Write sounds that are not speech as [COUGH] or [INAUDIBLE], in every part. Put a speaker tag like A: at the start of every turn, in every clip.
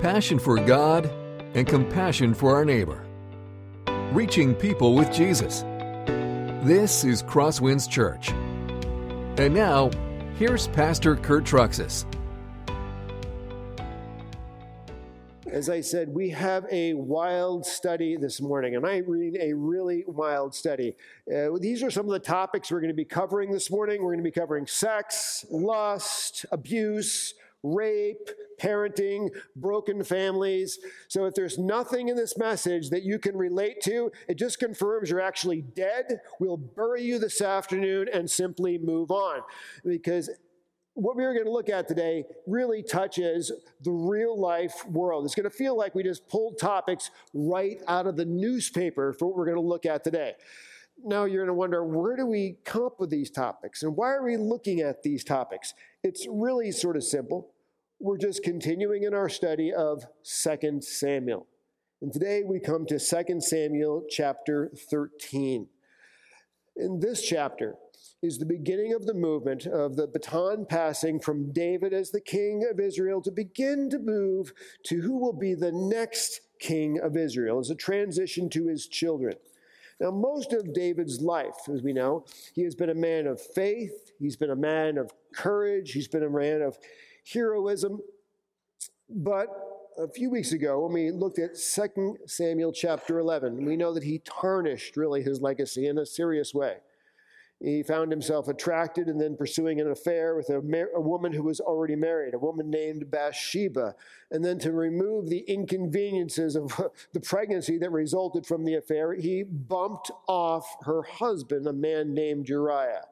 A: passion for God, and compassion for our neighbor. Reaching people with Jesus. This is Crosswinds Church. And now, here's Pastor Kurt Truxas.
B: As I said, we have a wild study this morning, and I read a really wild study. Uh, these are some of the topics we're going to be covering this morning. We're going to be covering sex, lust, abuse, rape, parenting, broken families. So if there's nothing in this message that you can relate to, it just confirms you're actually dead. We'll bury you this afternoon and simply move on. Because what we're going to look at today really touches the real life world. It's going to feel like we just pulled topics right out of the newspaper for what we're going to look at today. Now you're going to wonder where do we come up with these topics and why are we looking at these topics? It's really sort of simple. We're just continuing in our study of 2 Samuel. And today we come to 2 Samuel chapter 13. In this chapter, is the beginning of the movement of the baton passing from David as the king of Israel to begin to move to who will be the next king of Israel as a transition to his children. Now, most of David's life, as we know, he has been a man of faith, he's been a man of courage, he's been a man of heroism. But a few weeks ago, when we looked at 2 Samuel chapter 11, we know that he tarnished really his legacy in a serious way. He found himself attracted and then pursuing an affair with a, mar- a, woman who was already married, a woman named Bathsheba. And then to remove the inconveniences of [LAUGHS] the pregnancy that resulted from the affair, he bumped off her husband, a man named Uriah.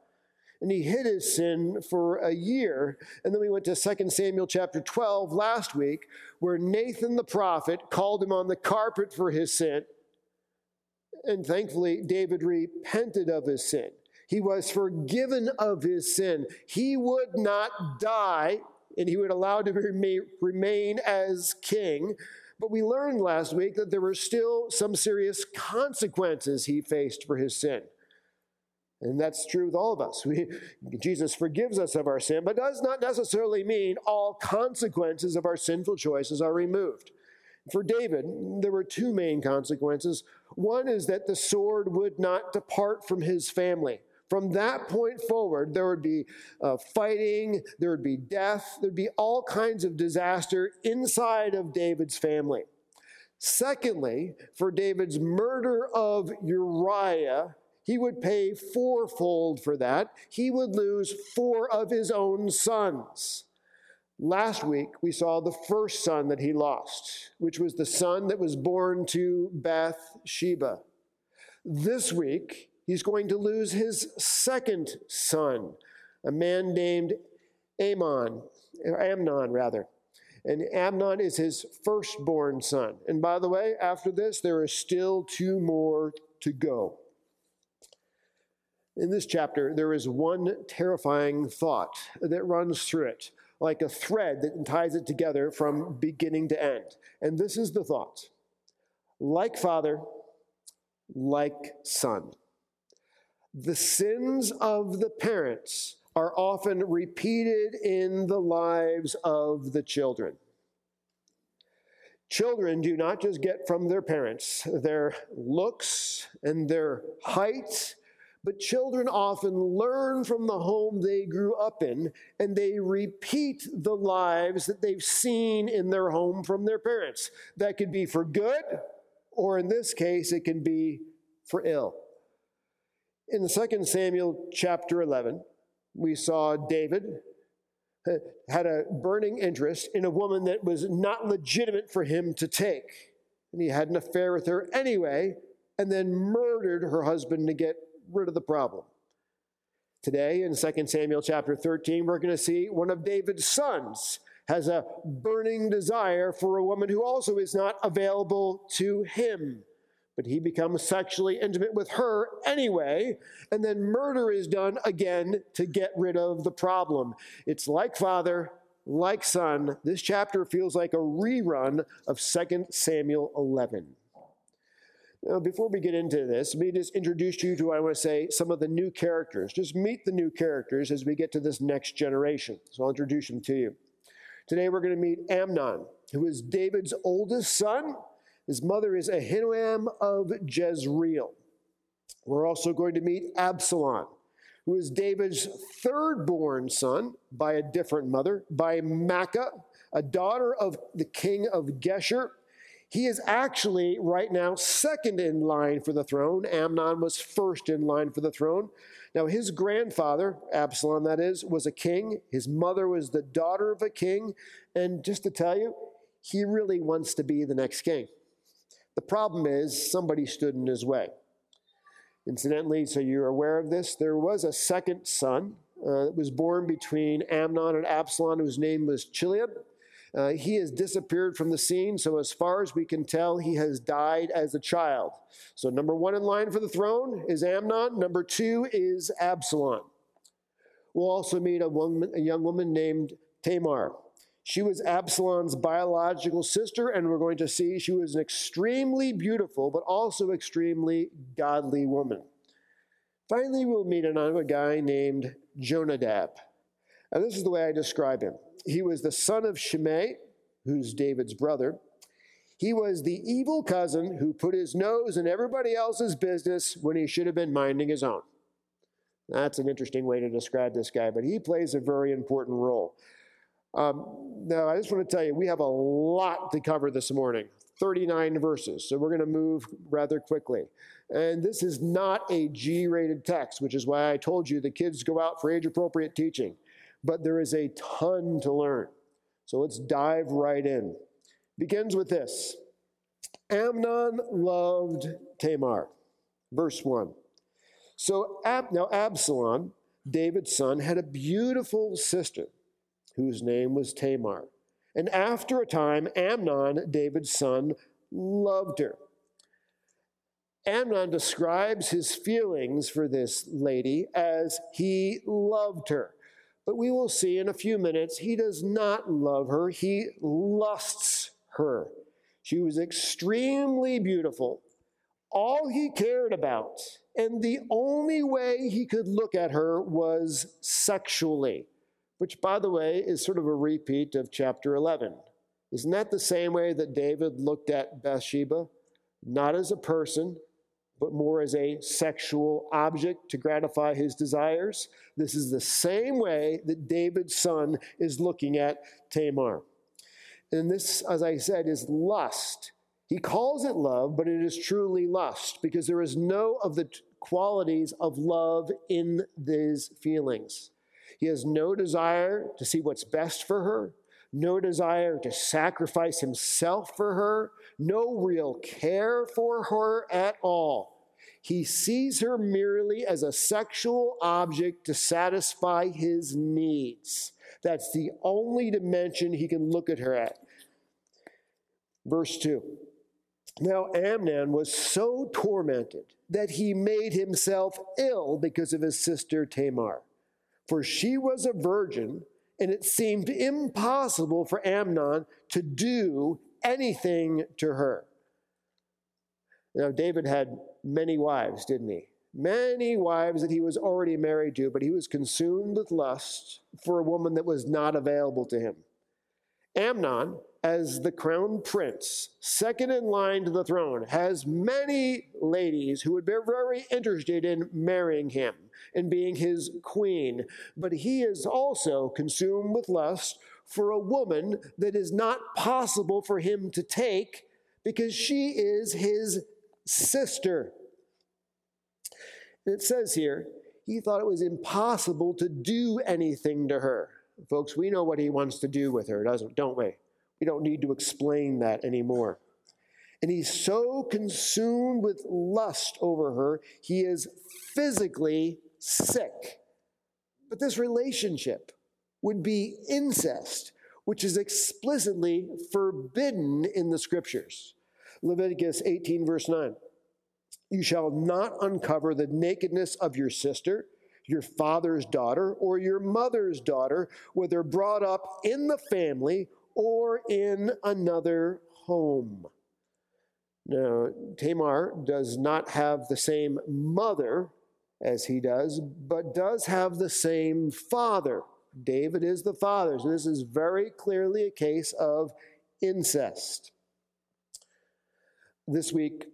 B: And he hid his sin for a year. And then we went to 2 Samuel chapter 12 last week, where Nathan the prophet called him on the carpet for his sin. And thankfully, David repented of his sin. He was forgiven of his sin. He would not die, and he would allow to remain as king. But we learned last week that there were still some serious consequences he faced for his sin. And that's true with all of us. [LAUGHS] We, Jesus forgives us of our sin, but does not necessarily mean all consequences of our sinful choices are removed. For David, there were two main consequences. One is that the sword would not depart from his family. From that point forward, there would be uh, fighting, there would be death, there'd be all kinds of disaster inside of David's family. Secondly, for David's murder of Uriah, he would pay fourfold for that. He would lose four of his own sons. Last week, we saw the first son that he lost, which was the son that was born to Bathsheba. This week, he's going to lose his second son, a man named Amon, Amnon rather. And Amnon is his firstborn son. And by the way, after this, there are still two more to go. In this chapter, there is one terrifying thought that runs through it, like a thread that ties it together from beginning to end. And this is the thought like father, like son. The sins of the parents are often repeated in the lives of the children. Children do not just get from their parents their looks and their height, but children often learn from the home they grew up in and they repeat the lives that they've seen in their home from their parents. That could be for good, or in this case, it can be for ill. In the second Samuel chapter 11, we saw David uh, had a burning interest in a woman that was not legitimate for him to take. And he had an affair with her anyway, and then murdered her husband to get rid of the problem. Today, in 2 Samuel chapter 13, we're going to see one of David's sons has a burning desire for a woman who also is not available to him. But he becomes sexually intimate with her anyway, and then murder is done again to get rid of the problem. It's like father, like son. This chapter feels like a rerun of 2 Samuel 11. Now, before we get into this, let me just introduce you to, I want to say, some of the new characters. Just meet the new characters as we get to this next generation. So I'll introduce them to you. Today we're going to meet Amnon. who is David's oldest son. His mother is Ahinoam of Jezreel. We're also going to meet Absalom, who is David's third born son by a different mother, by Maacah, a daughter of the king of Geshur. He is actually right now second in line for the throne. Amnon was first in line for the throne. Now, his grandfather, Absalom, that is, was a king. His mother was the daughter of a king. And just to tell you, he really wants to be the next king. The problem is somebody stood in his way. Incidentally, so you're aware of this, there was a second son uh, that was born between Amnon and Absalom, whose name was Chileab. Uh, he has disappeared from the scene, so as far as we can tell, he has died as a child. So, number one in line for the throne is Amnon, number two is Absalom. We'll also meet a, woman, a young woman named Tamar. She was Absalom's biological sister, and we're going to see she was an extremely beautiful, but also extremely godly woman. Finally, we'll meet another guy named Jonadab. And this is the way I describe him. He was the son of Shimei, who's David's brother. He was the evil cousin who put his nose in everybody else's business when he should have been minding his own. That's an interesting way to describe this guy, but he plays a very important role. Um, now, I just want to tell you, we have a lot to cover this morning 39 verses, so we're going to move rather quickly. And this is not a G rated text, which is why I told you the kids go out for age appropriate teaching. But there is a ton to learn. So let's dive right in. Begins with this Amnon loved Tamar. Verse 1. So Ab- now Absalom, David's son, had a beautiful sister whose name was Tamar. And after a time, Amnon, David's son, loved her. Amnon describes his feelings for this lady as he loved her. But we will see in a few minutes, he does not love her, he lusts her. She was extremely beautiful. All he cared about, and the only way he could look at her was sexually which, by the way, is sort of a repeat of chapter 11. Isn't that the same way that David looked at Bathsheba? Not as a person, but more as a sexual object to gratify his desires. This is the same way that David's son is looking at Tamar. And this, as I said, is lust. He calls it love, but it is truly lust because there is no of the qualities of love in these feelings. He has no desire to see what's best for her, no desire to sacrifice himself for her, no real care for her at all. He sees her merely as a sexual object to satisfy his needs. That's the only dimension he can look at her at. Verse 2. Now Amnon was so tormented that he made himself ill because of his sister Tamar for she was a virgin, and it seemed impossible for Amnon to do anything to her. Now, David had many wives, didn't he? Many wives that he was already married to, but he was consumed with lust for a woman that was not available to him. Amnon, as the crown prince, second in line to the throne, has many ladies who would be very interested in marrying him and being his queen. But he is also consumed with lust for a woman that is not possible for him to take because she is his sister. it says here, he thought it was impossible to do anything to her. Folks, we know what he wants to do with her, doesn't don't we? We don't need to explain that anymore. And he's so consumed with lust over her, he is physically sick. But this relationship would be incest, which is explicitly forbidden in the scriptures. Leviticus 18, verse 9. You shall not uncover the nakedness of your sister, your father's daughter, or your mother's daughter, whether brought up in the family or in another home. Now, Tamar does not have the same mother as he does, but does have the same father. David is the father. So this is very clearly a case of incest. This week,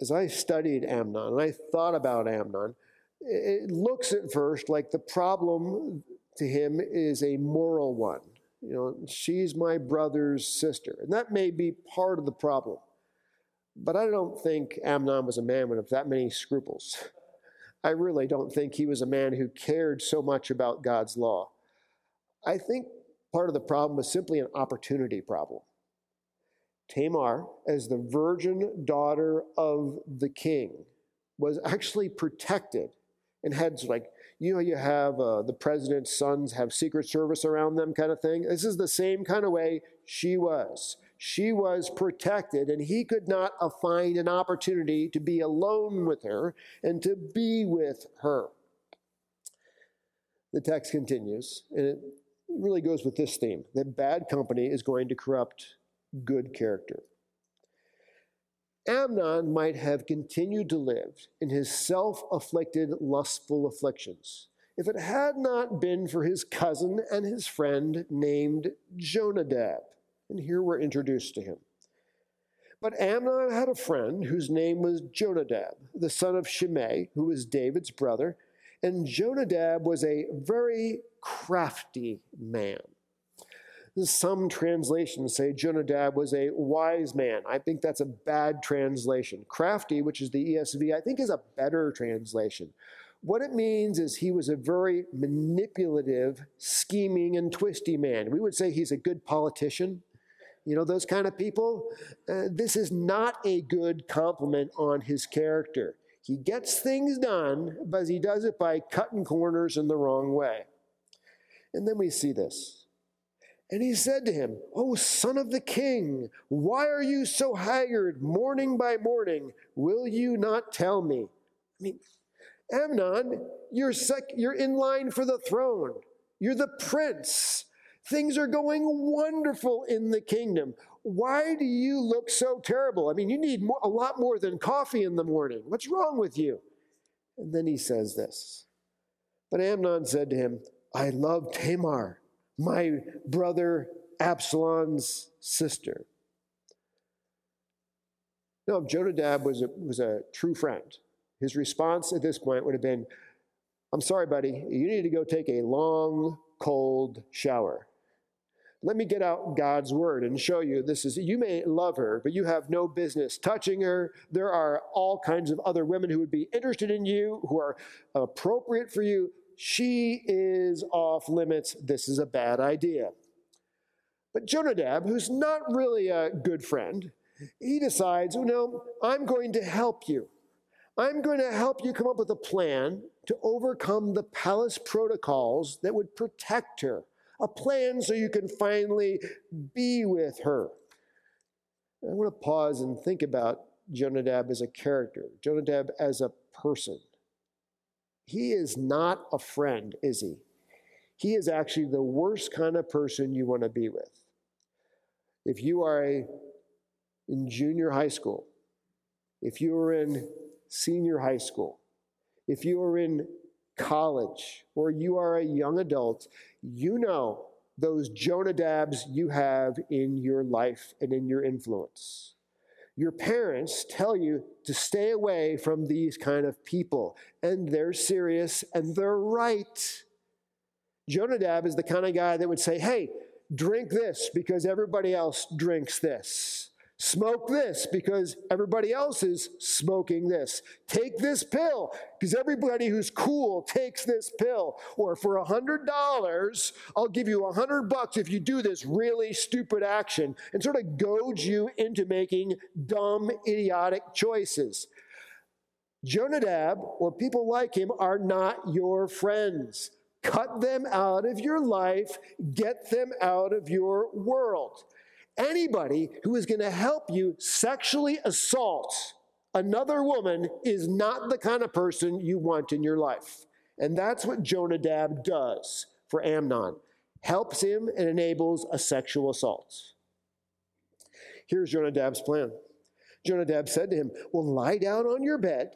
B: as I studied Amnon and I thought about Amnon, it looks at first like the problem to him is a moral one. You know, she's my brother's sister. And that may be part of the problem. But I don't think Amnon was a man with that many scruples. [LAUGHS] I really don't think he was a man who cared so much about God's law. I think part of the problem was simply an opportunity problem. Tamar, as the virgin daughter of the king, was actually protected and had like you know you have uh, the president's sons have secret service around them kind of thing. This is the same kind of way she was. She was protected and he could not find an opportunity to be alone with her and to be with her. The text continues and it really goes with this theme that bad company is going to corrupt good character Amnon might have continued to live in his self afflicted, lustful afflictions if it had not been for his cousin and his friend named Jonadab. And here we're introduced to him. But Amnon had a friend whose name was Jonadab, the son of Shimei, who was David's brother. And Jonadab was a very crafty man. Some translations say Jonadab was a wise man. I think that's a bad translation. Crafty, which is the ESV, I think is a better translation. What it means is he was a very manipulative, scheming, and twisty man. We would say he's a good politician. You know, those kind of people. Uh, this is not a good compliment on his character. He gets things done, but he does it by cutting corners in the wrong way. And then we see this. And he said to him, O son of the king, why are you so haggard morning by morning? Will you not tell me? I mean, Amnon, you're, sec- you're in line for the throne. You're the prince. Things are going wonderful in the kingdom. Why do you look so terrible? I mean, you need more, a lot more than coffee in the morning. What's wrong with you? And then he says this. But Amnon said to him, I love Tamar my brother Absalom's sister. No, Jonadab was a, was a true friend. His response at this point would have been, I'm sorry, buddy, you need to go take a long, cold shower. Let me get out God's word and show you this is, you may love her, but you have no business touching her. There are all kinds of other women who would be interested in you, who are appropriate for you she is off limits. This is a bad idea. But Jonadab, who's not really a good friend, he decides, oh, no, I'm going to help you. I'm going to help you come up with a plan to overcome the palace protocols that would protect her, a plan so you can finally be with her. I want to pause and think about Jonadab as a character, Jonadab as a person. He is not a friend, is he? He is actually the worst kind of person you want to be with. If you are a, in junior high school, if you are in senior high school, if you are in college, or you are a young adult, you know those Jonadabs you have in your life and in your influence. Your parents tell you to stay away from these kind of people, and they're serious and they're right. Jonadab is the kind of guy that would say, Hey, drink this because everybody else drinks this. Smoke this because everybody else is smoking this. Take this pill because everybody who's cool takes this pill. Or for a hundred dollars, I'll give you a hundred bucks if you do this really stupid action and sort of goad you into making dumb, idiotic choices. Jonadab or people like him are not your friends. Cut them out of your life, get them out of your world anybody who is going to help you sexually assault another woman is not the kind of person you want in your life. And that's what Jonadab does for Amnon helps him and enables a sexual assault. Here's Jonadab's plan. Jonadab said to him, Well, lie down on your bed,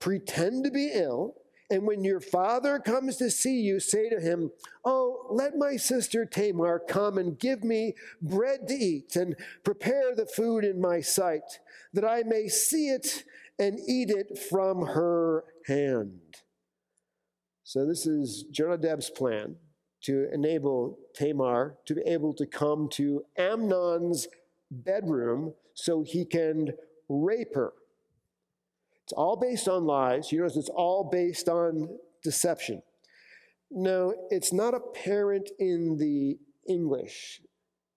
B: pretend to be ill, And when your father comes to see you, say to him, Oh, let my sister Tamar come and give me bread to eat and prepare the food in my sight, that I may see it and eat it from her hand. So, this is Jonadab's plan to enable Tamar to be able to come to Amnon's bedroom so he can rape her. It's all based on lies. You notice it's all based on deception. No, it's not apparent in the English,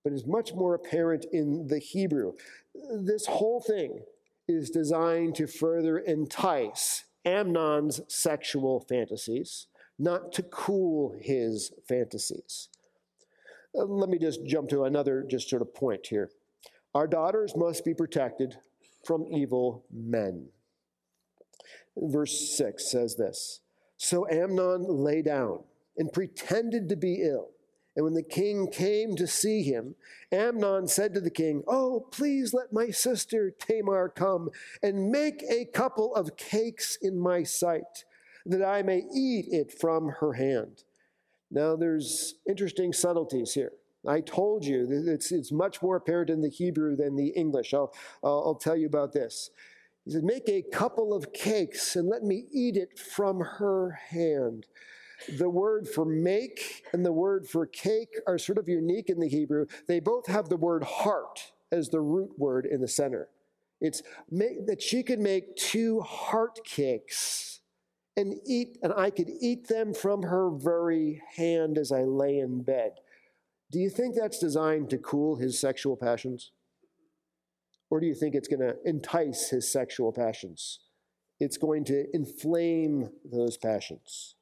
B: but is much more apparent in the Hebrew. This whole thing is designed to further entice Amnon's sexual fantasies, not to cool his fantasies. Uh, let me just jump to another just sort of point here. Our daughters must be protected from evil men. Verse 6 says this So Amnon lay down and pretended to be ill. And when the king came to see him, Amnon said to the king, Oh, please let my sister Tamar come and make a couple of cakes in my sight, that I may eat it from her hand. Now, there's interesting subtleties here. I told you it's, it's much more apparent in the Hebrew than the English. I'll, I'll, I'll tell you about this. He said, Make a couple of cakes and let me eat it from her hand. The word for make and the word for cake are sort of unique in the Hebrew. They both have the word heart as the root word in the center. It's make, that she could make two heart cakes and eat, and I could eat them from her very hand as I lay in bed. Do you think that's designed to cool his sexual passions? Or do you think it's going to entice his sexual passions? It's going to inflame those passions.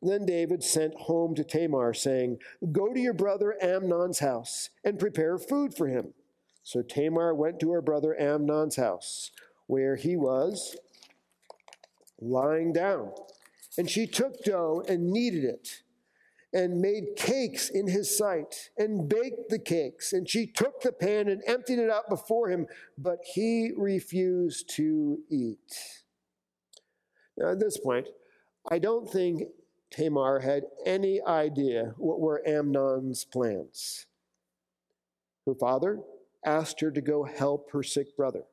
B: Then David sent home to Tamar, saying, Go to your brother Amnon's house and prepare food for him. So Tamar went to her brother Amnon's house, where he was lying down. And she took dough and kneaded it and made cakes in his sight and baked the cakes. And she took the pan and emptied it out before him, but he refused to eat. Now, at this point, I don't think Tamar had any idea what were Amnon's plans. Her father asked her to go help her sick brother.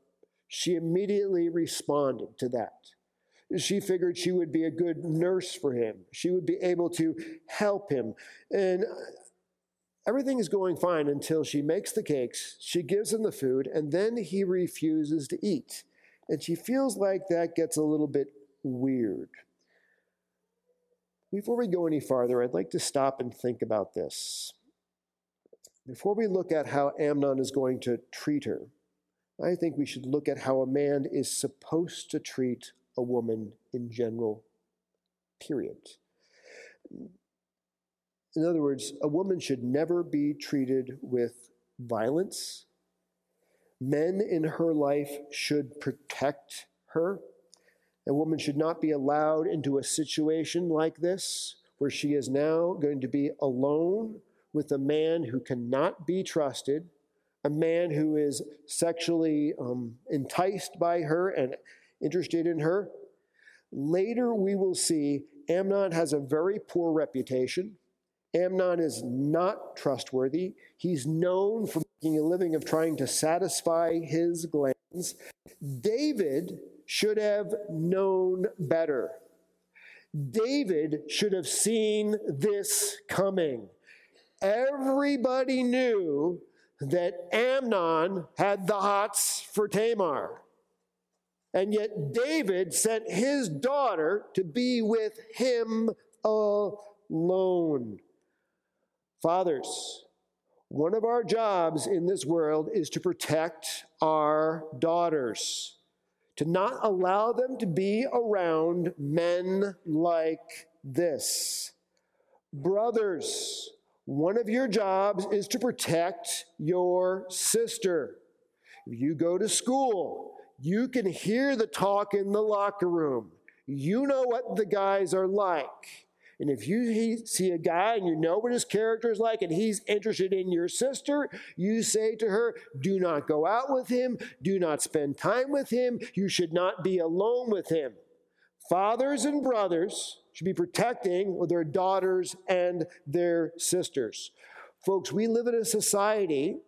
B: She immediately responded to that. She figured she would be a good nurse for him. She would be able to help him. And everything is going fine until she makes the cakes, she gives him the food, and then he refuses to eat. And she feels like that gets a little bit weird. Before we go any farther, I'd like to stop and think about this. Before we look at how Amnon is going to treat her, I think we should look at how a man is supposed to treat a woman in general, period. In other words, a woman should never be treated with violence. Men in her life should protect her. A woman should not be allowed into a situation like this where she is now going to be alone with a man who cannot be trusted, a man who is sexually um, enticed by her and interested in her. Later, we will see Amnon has a very poor reputation. Amnon is not trustworthy. He's known for making a living of trying to satisfy his glands. David should have known better. David should have seen this coming. Everybody knew that Amnon had the hots for Tamar. And yet David sent his daughter to be with him alone. Fathers, one of our jobs in this world is to protect our daughters, to not allow them to be around men like this. Brothers, one of your jobs is to protect your sister. If you go to school, you can hear the talk in the locker room. You know what the guys are like. And if you see a guy and you know what his character is like and he's interested in your sister, you say to her, Do not go out with him. Do not spend time with him. You should not be alone with him. Fathers and brothers should be protecting their daughters and their sisters. Folks, we live in a society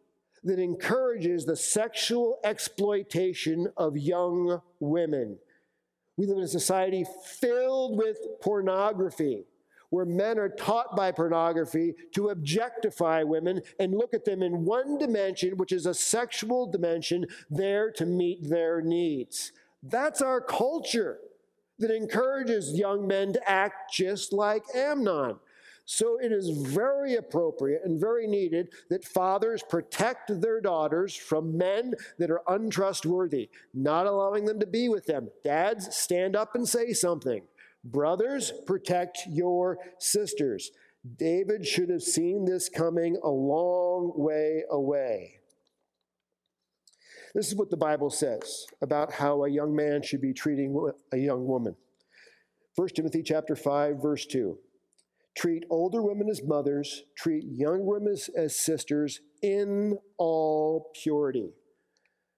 B: that encourages the sexual exploitation of young women. We live in a society filled with pornography, where men are taught by pornography to objectify women and look at them in one dimension, which is a sexual dimension, there to meet their needs. That's our culture that encourages young men to act just like Amnon. So it is very appropriate and very needed that fathers protect their daughters from men that are untrustworthy, not allowing them to be with them. Dads, stand up and say something. Brothers, protect your sisters. David should have seen this coming a long way away. This is what the Bible says about how a young man should be treating a young woman. 1 Timothy chapter 5 verse 2. Treat older women as mothers, treat young women as sisters in all purity.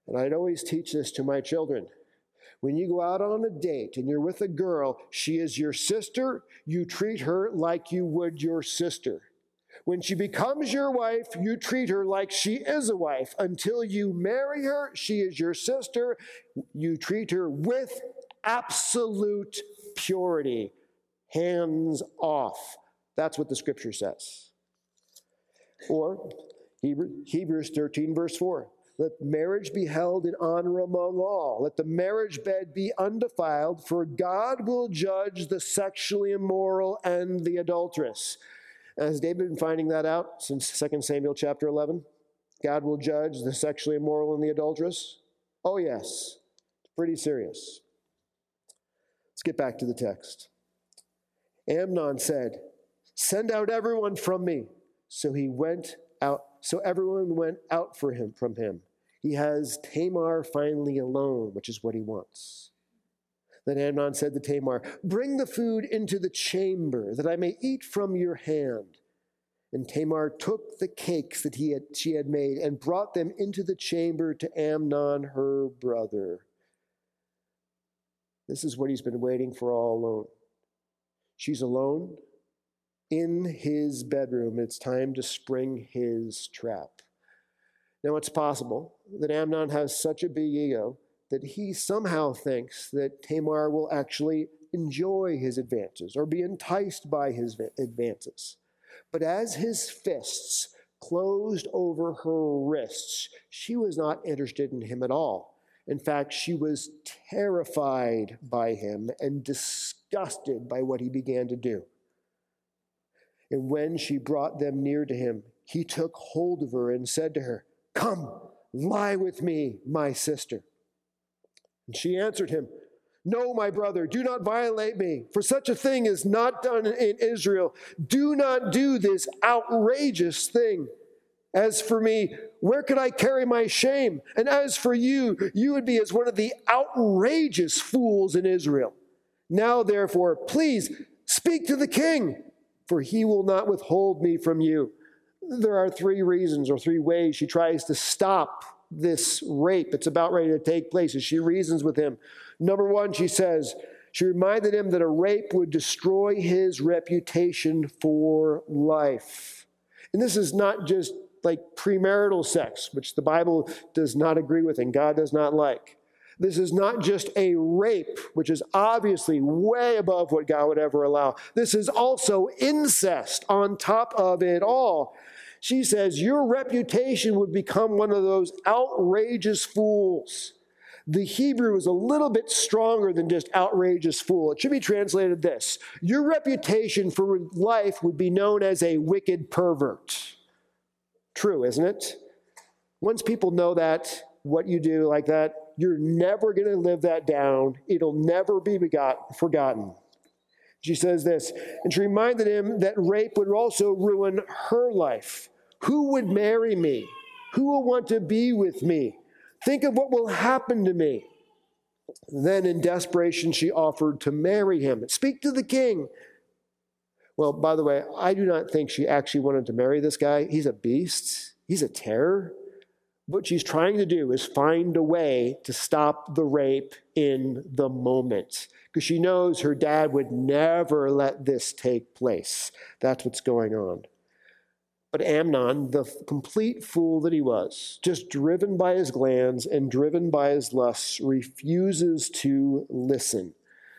B: And I'd always teach this to my children. When you go out on a date and you're with a girl, she is your sister, you treat her like you would your sister. When she becomes your wife, you treat her like she is a wife. Until you marry her, she is your sister. You treat her with absolute purity, hands off. That's what the scripture says. Or Hebrews 13, verse 4. Let marriage be held in honor among all. Let the marriage bed be undefiled, for God will judge the sexually immoral and the adulteress. Has David been finding that out since 2 Samuel chapter 11? God will judge the sexually immoral and the adulteress? Oh, yes. Pretty serious. Let's get back to the text. Amnon said, Send out everyone from me. So he went out, so everyone went out for him from him. He has Tamar finally alone, which is what he wants. Then Amnon said to Tamar, Bring the food into the chamber, that I may eat from your hand. And Tamar took the cakes that he had, she had made and brought them into the chamber to Amnon, her brother. This is what he's been waiting for all alone. She's alone in his bedroom. It's time to spring his trap. Now, it's possible that Amnon has such a big ego that he somehow thinks that Tamar will actually enjoy his advances or be enticed by his advances. But as his fists closed over her wrists, she was not interested in him at all. In fact, she was terrified by him and disgusted by what he began to do. And when she brought them near to him, he took hold of her and said to her, Come, lie with me, my sister. And she answered him, No, my brother, do not violate me, for such a thing is not done in Israel. Do not do this outrageous thing. As for me, where could I carry my shame? And as for you, you would be as one of the outrageous fools in Israel. Now, therefore, please speak to the king, for he will not withhold me from you. There are three reasons or three ways she tries to stop this rape that's about ready to take place as she reasons with him. Number one, she says, she reminded him that a rape would destroy his reputation for life. And this is not just like premarital sex, which the Bible does not agree with and God does not like. This is not just a rape, which is obviously way above what God would ever allow. This is also incest on top of it all. She says, Your reputation would become one of those outrageous fools. The Hebrew is a little bit stronger than just outrageous fool. It should be translated this Your reputation for life would be known as a wicked pervert. True, isn't it? Once people know that, what you do like that, you're never going to live that down. It'll never be begot, forgotten. She says this, and she reminded him that rape would also ruin her life. Who would marry me? Who will want to be with me? Think of what will happen to me. Then, in desperation, she offered to marry him. Speak to the king. Well, by the way, I do not think she actually wanted to marry this guy. He's a beast, he's a terror. What she's trying to do is find a way to stop the rape in the moment because she knows her dad would never let this take place. That's what's going on. But Amnon, the complete fool that he was, just driven by his glands and driven by his lusts, refuses to listen.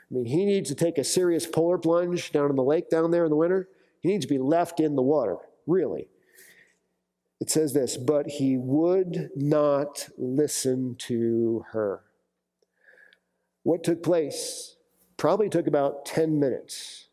B: I mean, he needs to take a serious polar plunge down in the lake down there in the winter. He needs to be left in the water, really. It says this, but he would not listen to her. What took place probably took about 10 minutes.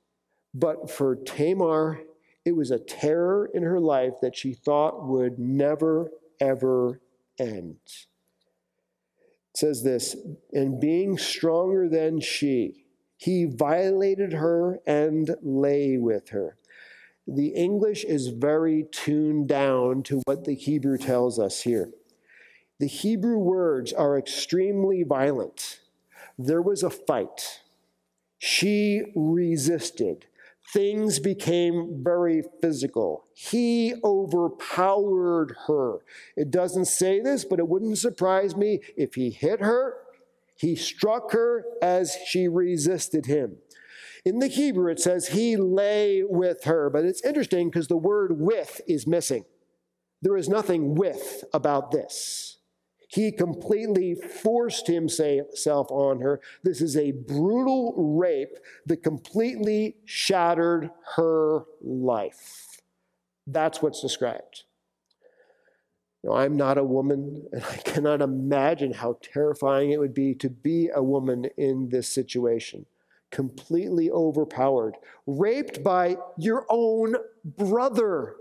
B: But for Tamar, it was a terror in her life that she thought would never, ever end. It says this, and being stronger than she, he violated her and lay with her. The English is very tuned down to what the Hebrew tells us here. The Hebrew words are extremely violent. There was a fight. She resisted. Things became very physical. He overpowered her. It doesn't say this, but it wouldn't surprise me if he hit her, he struck her as she resisted him. In the Hebrew, it says he lay with her, but it's interesting because the word with is missing. There is nothing with about this. He completely forced himself on her. This is a brutal rape that completely shattered her life. That's what's described. Now, I'm not a woman, and I cannot imagine how terrifying it would be to be a woman in this situation completely overpowered, raped by your own brother,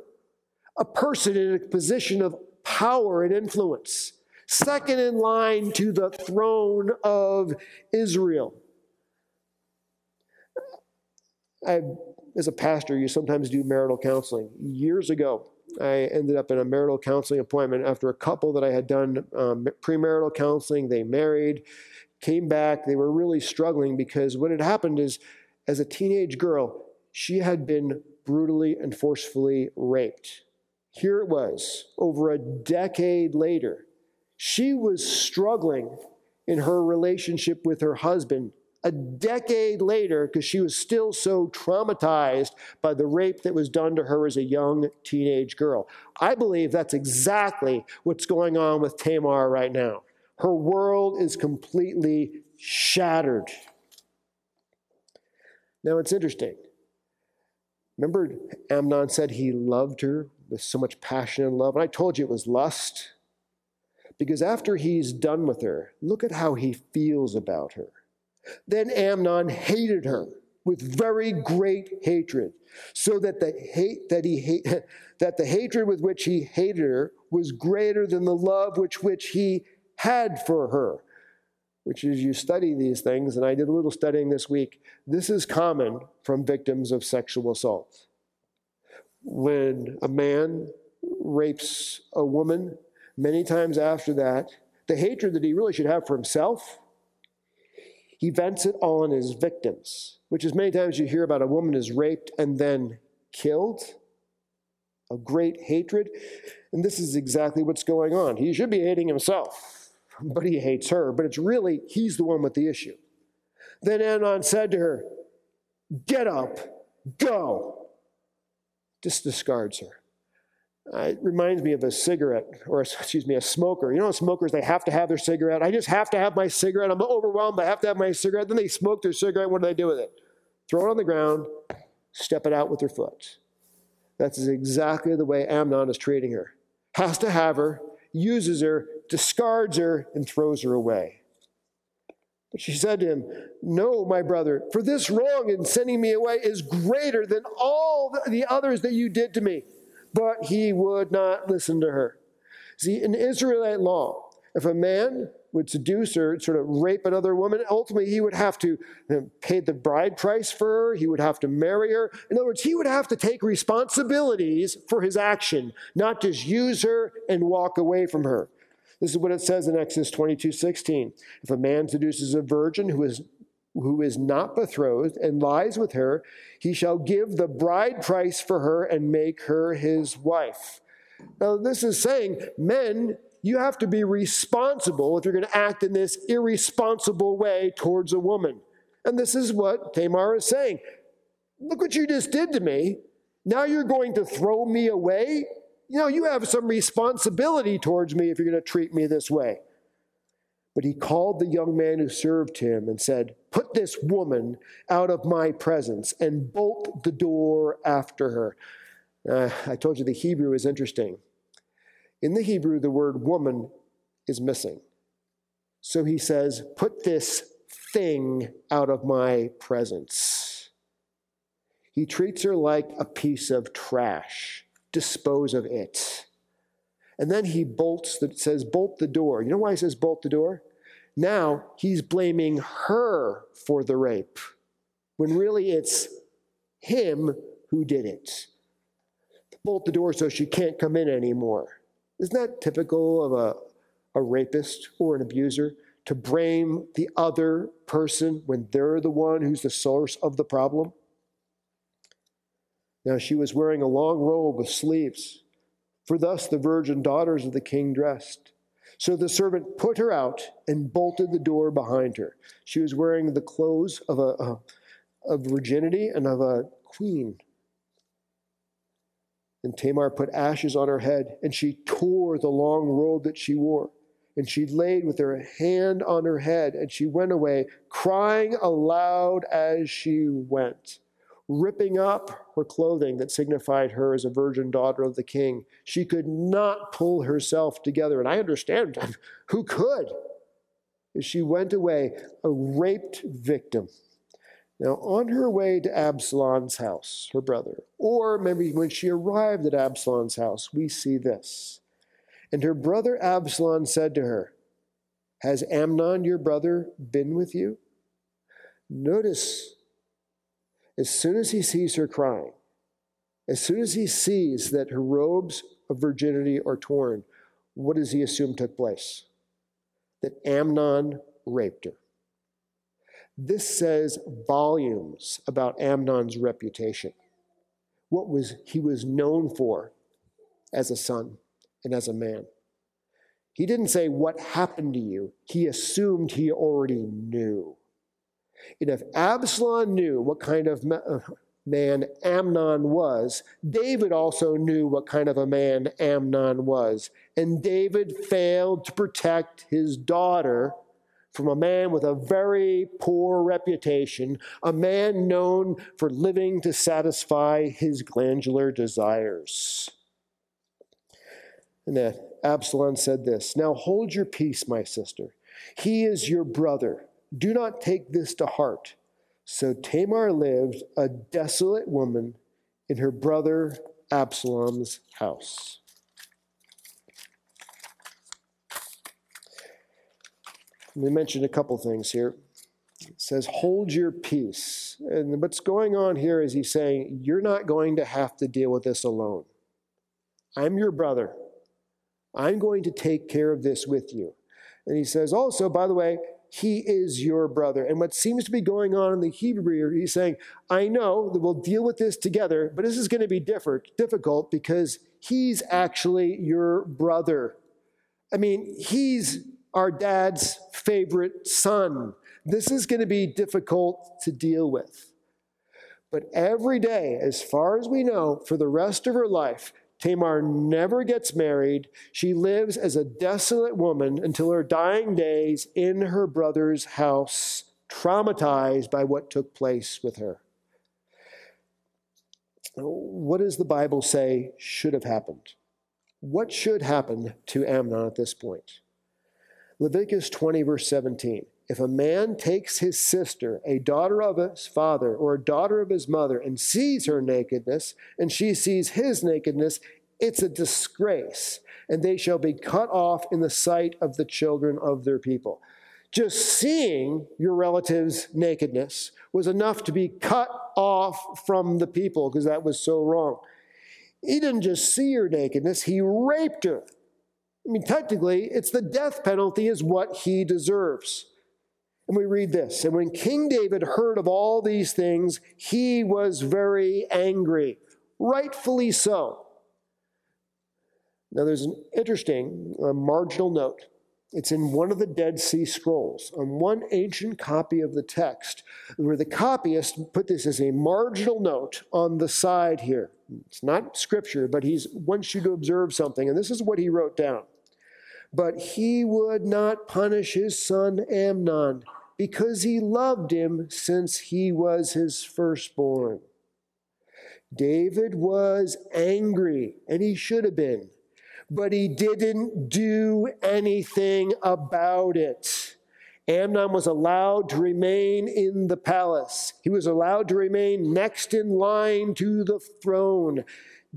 B: a person in a position of power and influence, second in line to the throne of Israel. I, as a pastor, you sometimes do marital counseling. Years ago, I ended up in a marital counseling appointment after a couple that I had done um, premarital counseling. They married came back. They were really struggling because what had happened is, as a teenage girl, she had been brutally and forcefully raped. Here it was, over a decade later. She was struggling in her relationship with her husband a decade later because she was still so traumatized by the rape that was done to her as a young teenage girl. I believe that's exactly what's going on with Tamar right now. Her world is completely shattered. Now it's interesting. Remember, Amnon said he loved her with so much passion and love. And I told you it was lust. Because after he's done with her, look at how he feels about her. Then Amnon hated her with very great hatred, so that the hate that he hate, [LAUGHS] that the hatred with which he hated her was greater than the love which which he had for her, which is you study these things, and I did a little studying this week. This is common from victims of sexual assault. When a man rapes a woman, many times after that, the hatred that he really should have for himself, he vents it on his victims, which is many times you hear about a woman is raped and then killed. A great hatred. And this is exactly what's going on. He should be hating himself but he hates her. But it's really, he's the one with the issue. Then Amnon said to her, Get up, go. Just discards her. Uh, it reminds me of a cigarette, or [LAUGHS] excuse me, a smoker. You know, smokers, they have to have their cigarette. I just have to have my cigarette. I'm overwhelmed. I have to have my cigarette. Then they smoke their cigarette. What do they do with it? Throw it on the ground, step it out with their foot. That's exactly the way Amnon is treating her. Has to have her, uses her, discards her, and throws her away. But she said to him, No, my brother, for this wrong in sending me away is greater than all the others that you did to me. But he would not listen to her. See, in Israelite law, if a man would seduce or sort of rape another woman, ultimately he would have to pay the bride price for her, he would have to marry her. In other words, he would have to take responsibilities for his action, not just use her and walk away from her. This is what it says in Exodus 22 16. If a man seduces a virgin who is who is not betrothed and lies with her, he shall give the bride price for her and make her his wife. Now, this is saying, men, you have to be responsible if you're going to act in this irresponsible way towards a woman. And this is what Tamar is saying. Look what you just did to me. Now you're going to throw me away? You know, you have some responsibility towards me if you're going to treat me this way. But he called the young man who served him and said, Put this woman out of my presence and bolt the door after her. Uh, I told you the Hebrew is interesting. In the Hebrew, the word woman is missing. So he says, Put this thing out of my presence. He treats her like a piece of trash. Dispose of it. And then he bolts, the, says, bolt the door. You know why he says bolt the door? Now he's blaming her for the rape, when really it's him who did it. Bolt the door so she can't come in anymore. Isn't that typical of a, a rapist or an abuser? To blame the other person when they're the one who's the source of the problem? Now she was wearing a long robe with sleeves for thus the virgin daughters of the king dressed. So the servant put her out and bolted the door behind her. She was wearing the clothes of a, a of virginity and of a queen. And Tamar put ashes on her head, and she tore the long robe that she wore. And she laid with her hand on her head, and she went away, crying aloud as she went ripping up her clothing that signified her as a virgin daughter of the king. She could not pull herself together. And I understand [LAUGHS] who could. She went away a raped victim. Now, on her way to Absalom's house, her brother, or maybe when she arrived at Absalom's house, we see this. And her brother Absalom said to her, Has Amnon, your brother, been with you? Notice as soon as he sees her crying, as soon as he sees that her robes of virginity are torn, what does he assume took place? That Amnon raped her. This says volumes about Amnon's reputation. What was he was known for as a son and as a man. He didn't say what happened to you. He assumed he already knew. And if Absalom knew what kind of uh, man Amnon was, David also knew what kind of a man Amnon was. And David failed to protect his daughter from a man with a very poor reputation, a man known for living to satisfy his glandular desires. And that Absalom said this Now hold your peace, my sister. He is your brother do not take this to heart. So Tamar lived a desolate woman in her brother Absalom's house. Let me mention a couple things here. It says, hold your peace. And what's going on here is he's saying, you're not going to have to deal with this alone. I'm your brother. I'm going to take care of this with you. And he says, also, by the way, he is your brother. And what seems to be going on in the Hebrew, he's saying, I know that we'll deal with this together, but this is going to be different, difficult because he's actually your brother. I mean, he's our dad's favorite son. This is going to be difficult to deal with. But every day, as far as we know, for the rest of her life, Tamar never gets married. She lives as a desolate woman until her dying days in her brother's house, traumatized by what took place with her. What does the Bible say should have happened? What should happen to Amnon at this point? Leviticus 20, verse 17. If a man takes his sister, a daughter of his father or a daughter of his mother, and sees her nakedness, and she sees his nakedness, it's a disgrace, and they shall be cut off in the sight of the children of their people. Just seeing your relative's nakedness was enough to be cut off from the people because that was so wrong. He didn't just see her nakedness, he raped her. I mean, technically, it's the death penalty, is what he deserves. And we read this And when King David heard of all these things, he was very angry, rightfully so. Now, there's an interesting uh, marginal note. It's in one of the Dead Sea Scrolls, on one ancient copy of the text, where the copyist put this as a marginal note on the side here. It's not scripture, but he wants you to observe something, and this is what he wrote down. But he would not punish his son Amnon because he loved him since he was his firstborn. David was angry, and he should have been, but he didn't do anything about it. Amnon was allowed to remain in the palace. He was allowed to remain next in line to the throne.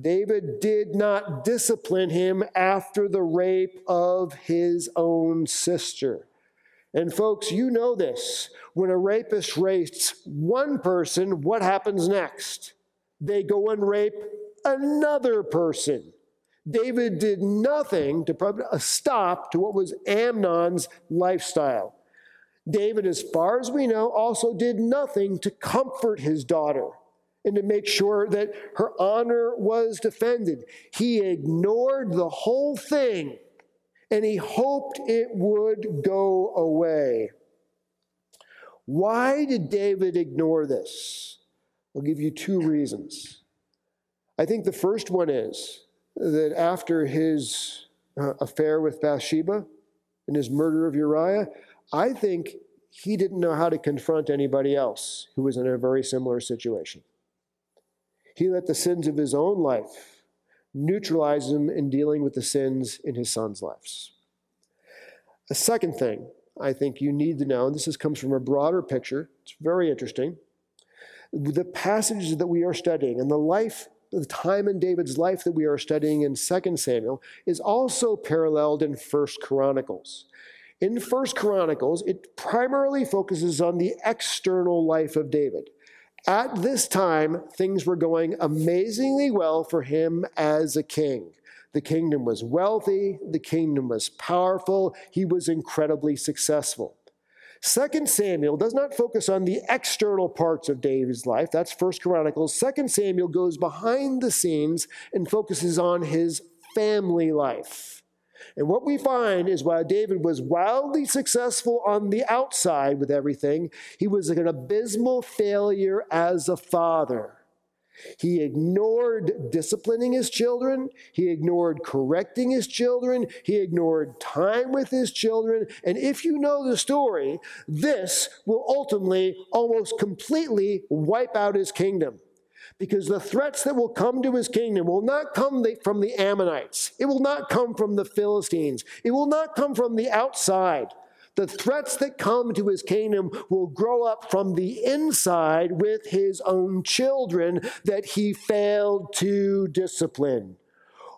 B: David did not discipline him after the rape of his own sister. And folks, you know this. When a rapist rapes one person, what happens next? They go and rape another person. David did nothing to put a stop to what was Amnon's lifestyle. David, as far as we know, also did nothing to comfort his daughter and to make sure that her honor was defended. He ignored the whole thing and he hoped it would go away. Why did David ignore this? I'll give you two reasons. I think the first one is that after his uh, affair with Bathsheba and his murder of Uriah, I think he didn't know how to confront anybody else who was in a very similar situation. He let the sins of his own life neutralize him in dealing with the sins in his son's lives. A second thing I think you need to know, and this is, comes from a broader picture, it's very interesting. The passages that we are studying and the life, the time in David's life that we are studying in 2 Samuel is also paralleled in 1 Chronicles. In 1 Chronicles, it primarily focuses on the external life of David. At this time, things were going amazingly well for him as a king. The kingdom was wealthy, the kingdom was powerful, he was incredibly successful. Second Samuel does not focus on the external parts of David's life. That's First Chronicles. Second Samuel goes behind the scenes and focuses on his family life. And what we find is while David was wildly successful on the outside with everything, he was an abysmal failure as a father. He ignored disciplining his children. He ignored correcting his children. He ignored time with his children. And if you know the story, this will ultimately almost completely wipe out his kingdom because the threats that will come to his kingdom will not come from the Ammonites. It will not come from the Philistines. It will not come from the outside. The threats that come to his kingdom will grow up from the inside with his own children that he failed to discipline.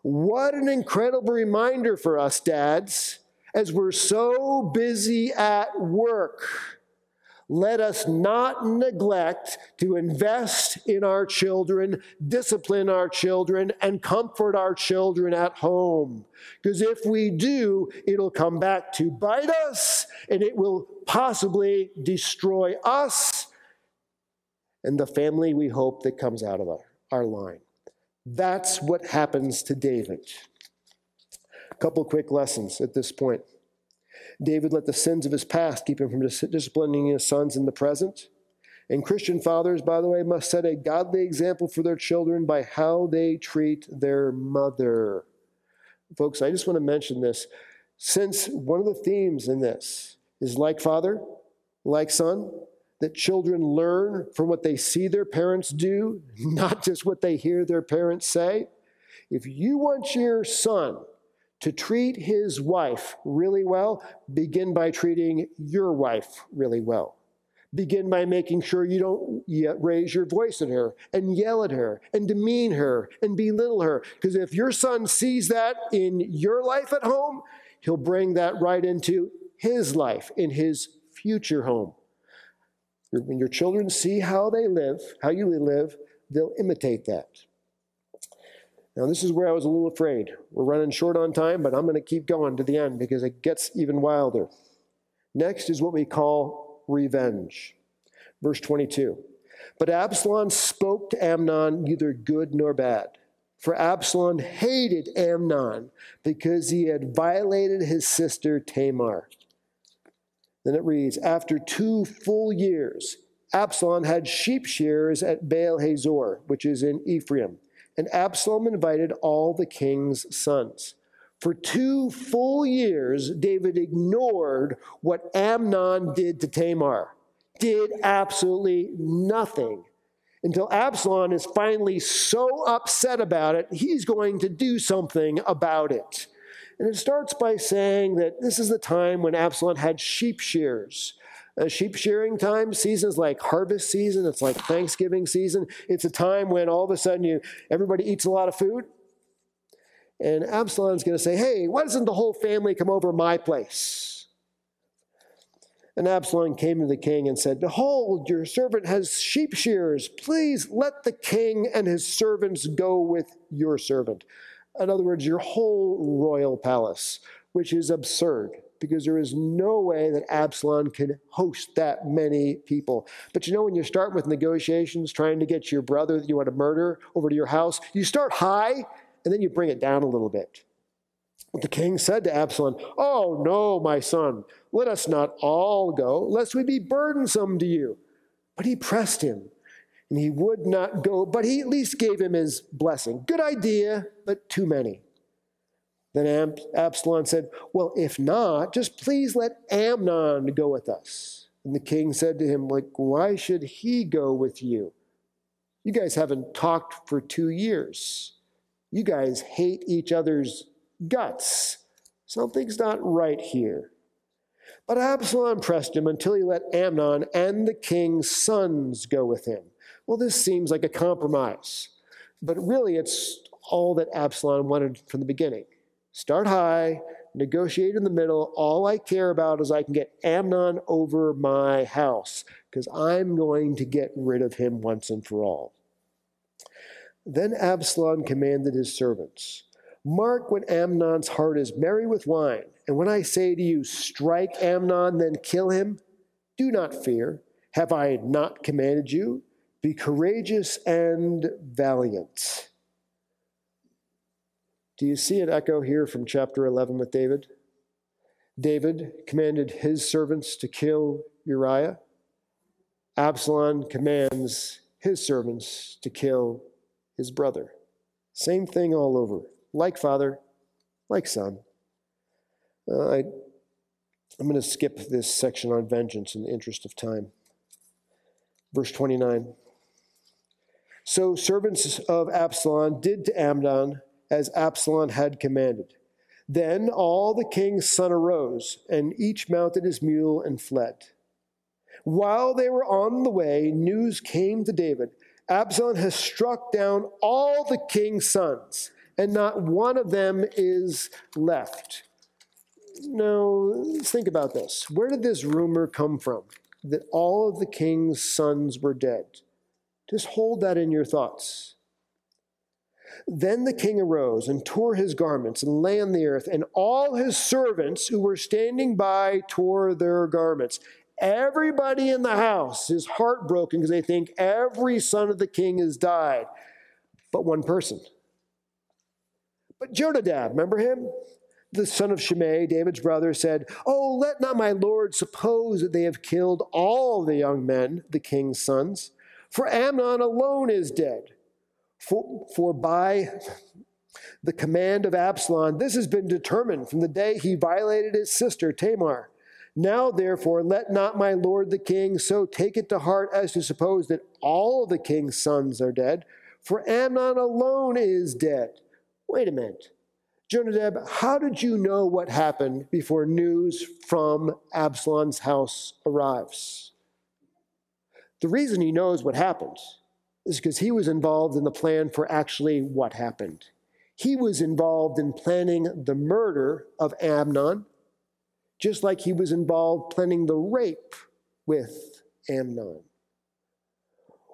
B: What an incredible reminder for us, dads, as we're so busy at work let us not neglect to invest in our children, discipline our children, and comfort our children at home. Because if we do, it'll come back to bite us and it will possibly destroy us and the family we hope that comes out of our, our line. That's what happens to David. A couple quick lessons at this point. David let the sins of his past keep him from disciplining his sons in the present. And Christian fathers, by the way, must set a godly example for their children by how they treat their mother. Folks, I just want to mention this. Since one of the themes in this is like father, like son, that children learn from what they see their parents do, not just what they hear their parents say. If you want your son to treat his wife really well, begin by treating your wife really well. Begin by making sure you don't yet raise your voice at her and yell at her and demean her and belittle her. Because if your son sees that in your life at home, he'll bring that right into his life, in his future home. When your children see how they live, how you live, they'll imitate that. Now, this is where I was a little afraid. We're running short on time, but I'm going to keep going to the end because it gets even wilder. Next is what we call revenge. Verse 22. But Absalom spoke to Amnon neither good nor bad. For Absalom hated Amnon because he had violated his sister Tamar. Then it reads After two full years, Absalom had sheep shearers at Baal Hazor, which is in Ephraim, and Absalom invited all the king's sons. For two full years, David ignored what Amnon did to Tamar, did absolutely nothing until Absalom is finally so upset about it, he's going to do something about it. And it starts by saying that this is the time when Absalom had sheep shears. A sheep shearing time seasons like harvest season. It's like Thanksgiving season. It's a time when all of a sudden you everybody eats a lot of food. And Absalom's going to say, "Hey, why doesn't the whole family come over my place?" And Absalom came to the king and said, Behold, your servant has sheep shears. Please let the king and his servants go with your servant. In other words, your whole royal palace, which is absurd because there is no way that Absalom can host that many people. But you know, when you start with negotiations trying to get your brother that you want to murder over to your house, you start high and then you bring it down a little bit. But the king said to Absalom, Oh, no, my son, let us not all go, lest we be burdensome to you. But he pressed him, and he would not go, but he at least gave him his blessing. Good idea, but too many. Then Absalom said, Well, if not, just please let Amnon go with us. And the king said to him, like, why should he go with you? You guys haven't talked for two years. You guys hate each other's guts. Something's not right here. But Absalom pressed him until he let Amnon and the king's sons go with him. Well, this seems like a compromise, but really it's all that Absalom wanted from the beginning. Start high, negotiate in the middle. All I care about is I can get Amnon over my house because I'm going to get rid of him once and for all. Then Absalom commanded his servants Mark when Amnon's heart is merry with wine. And when I say to you, strike Amnon, then kill him, do not fear. Have I not commanded you? Be courageous and valiant. Do you see an echo here from chapter 11 with David? David commanded his servants to kill Uriah. Absalom commands his servants to kill his brother. Same thing all over like Father, like Son. Uh, I, I'm going to skip this section on vengeance in the interest of time. Verse 29. So servants of Absalom did to Amnon as Absalom had commanded. Then all the king's son arose, and each mounted his mule and fled. While they were on the way, news came to David Absalom has struck down all the king's sons and not one of them is left. Now, think about this. Where did this rumor come from that all of the king's sons were dead? Just hold that in your thoughts. Then the king arose and tore his garments and lay on the earth, and all his servants who were standing by tore their garments. Everybody in the house is heartbroken because they think every son of the king has died, but one person. But Jonadab, remember him? The son of Shimei, David's brother, said, Oh, let not my lord suppose that they have killed all the young men, the king's sons, for Amnon alone is dead. For, for by the command of Absalom, this has been determined from the day he violated his sister Tamar. Now, therefore, let not my lord the king so take it to heart as to suppose that all the king's sons are dead, for Amnon alone is dead. Wait a minute. Jonadab, how did you know what happened before news from Absalom's house arrives? The reason he knows what happened is because he was involved in the plan for actually what happened. He was involved in planning the murder of Amnon, just like he was involved planning the rape with Amnon.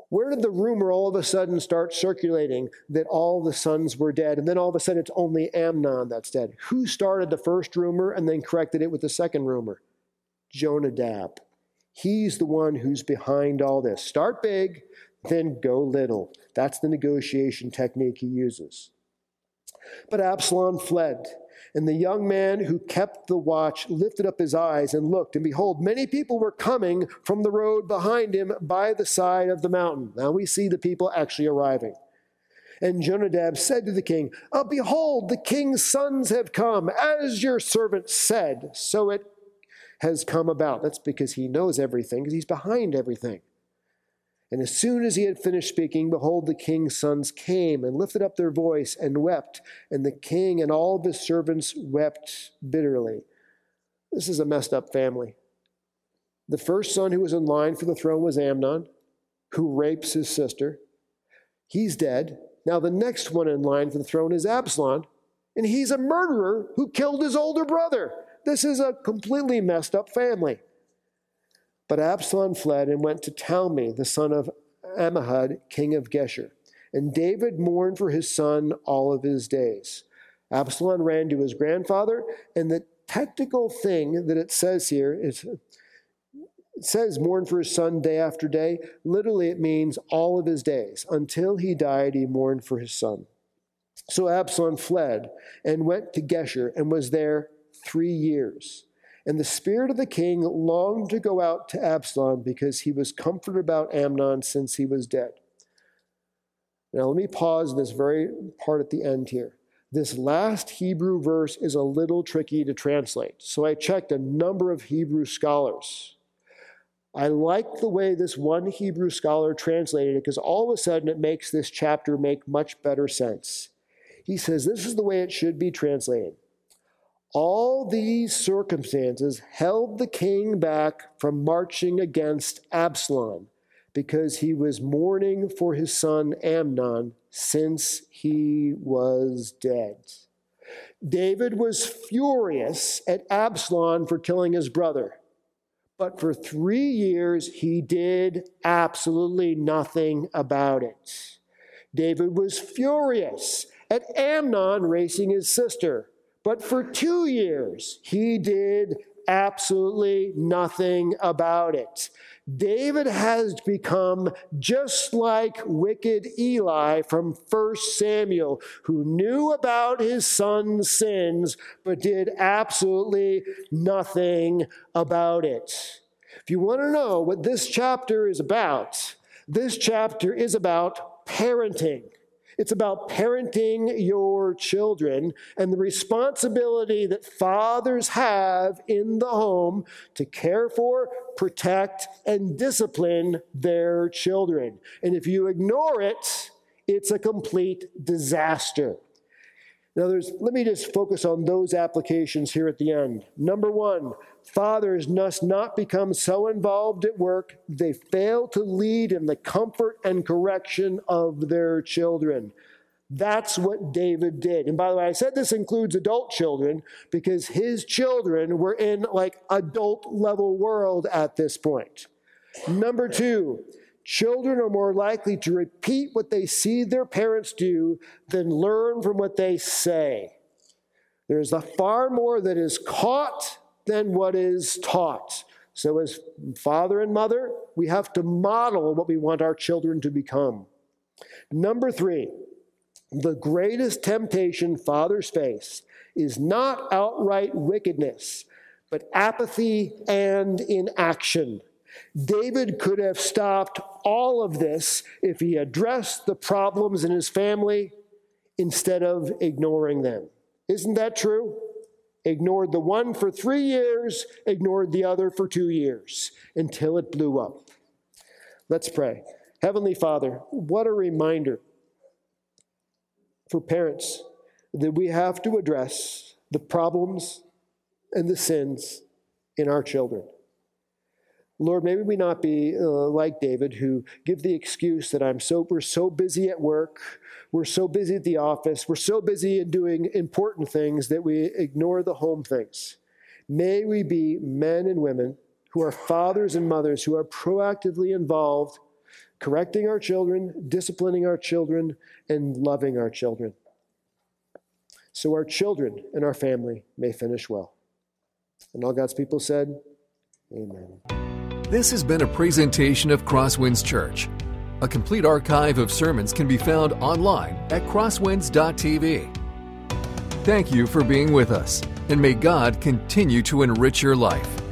B: Where did the rumor all of a sudden start circulating that all the sons were dead, and then all of a sudden it's only Amnon that's dead? Who started the first rumor and then corrected it with the second rumor? Jonadab. He's the one who's behind all this. Start big, then go little. That's the negotiation technique he uses. But Absalom fled. And the young man who kept the watch lifted up his eyes and looked, and behold, many people were coming from the road behind him by the side of the mountain. Now we see the people actually arriving. And Jonadab said to the king, oh, Behold, the king's sons have come, as your servant said. So it has come about. That's because he knows everything, because he's behind everything. And as soon as he had finished speaking, behold, the king's sons came and lifted up their voice and wept, and the king and all his servants wept bitterly. This is a messed up family. The first son who was in line for the throne was Amnon, who rapes his sister. He's dead. Now, the next one in line for the throne is Absalom, and he's a murderer who killed his older brother. This is a completely messed up family. But Absalom fled and went to Talmai, the son of Ammihud, king of Geshur. And David mourned for his son all of his days. Absalom ran to his grandfather, and the technical thing that it says here is it says mourn for his son day after day. Literally, it means all of his days. Until he died, he mourned for his son. So Absalom fled and went to Geshur and was there three years. And the spirit of the king longed to go out to Absalom because he was comforted about Amnon since he was dead. Now, let me pause this very part at the end here. This last Hebrew verse is a little tricky to translate. So I checked a number of Hebrew scholars. I like the way this one Hebrew scholar translated it because all of a sudden it makes this chapter make much better sense. He says this is the way it should be translated. All these circumstances held the king back from marching against Absalom because he was mourning for his son Amnon since he was dead. David was furious at Absalom for killing his brother. But for three years, he did absolutely nothing about it. David was furious at Amnon racing his sister. But for two years, he did absolutely nothing about it. David has become just like wicked Eli from 1 Samuel, who knew about his son's sins but did absolutely nothing about it. If you want to know what this chapter is about, this chapter is about parenting. It's about parenting your children and the responsibility that fathers have in the home to care for, protect, and discipline their children. And if you ignore it, it's a complete disaster. Now, there's, let me just focus on those applications here at the end. Number one, fathers must not become so involved at work they fail to lead in the comfort and correction of their children. That's what David did. And by the way, I said this includes adult children because his children were in like adult level world at this point. Number two, Children are more likely to repeat what they see their parents do than learn from what they say. There's a far more that is caught than what is taught. So, as father and mother, we have to model what we want our children to become. Number three, the greatest temptation fathers face is not outright wickedness, but apathy and inaction. David could have stopped all of this if he addressed the problems in his family instead of ignoring them. Isn't that true? Ignored the one for three years, ignored the other for two years until it blew up. Let's pray. Heavenly Father, what a reminder for parents that we have to address the problems and the sins in our children. Lord, maybe we not be uh, like David, who give the excuse that I'm so we're so busy at work, we're so busy at the office, we're so busy in doing important things that we ignore the home things. May we be men and women who are fathers and mothers who are proactively involved, correcting our children, disciplining our children, and loving our children. So our children and our family may finish well. And all God's people said, Amen.
A: This has been a presentation of Crosswinds Church. A complete archive of sermons can be found online at crosswinds.tv. Thank you for being with us, and may God continue to enrich your life.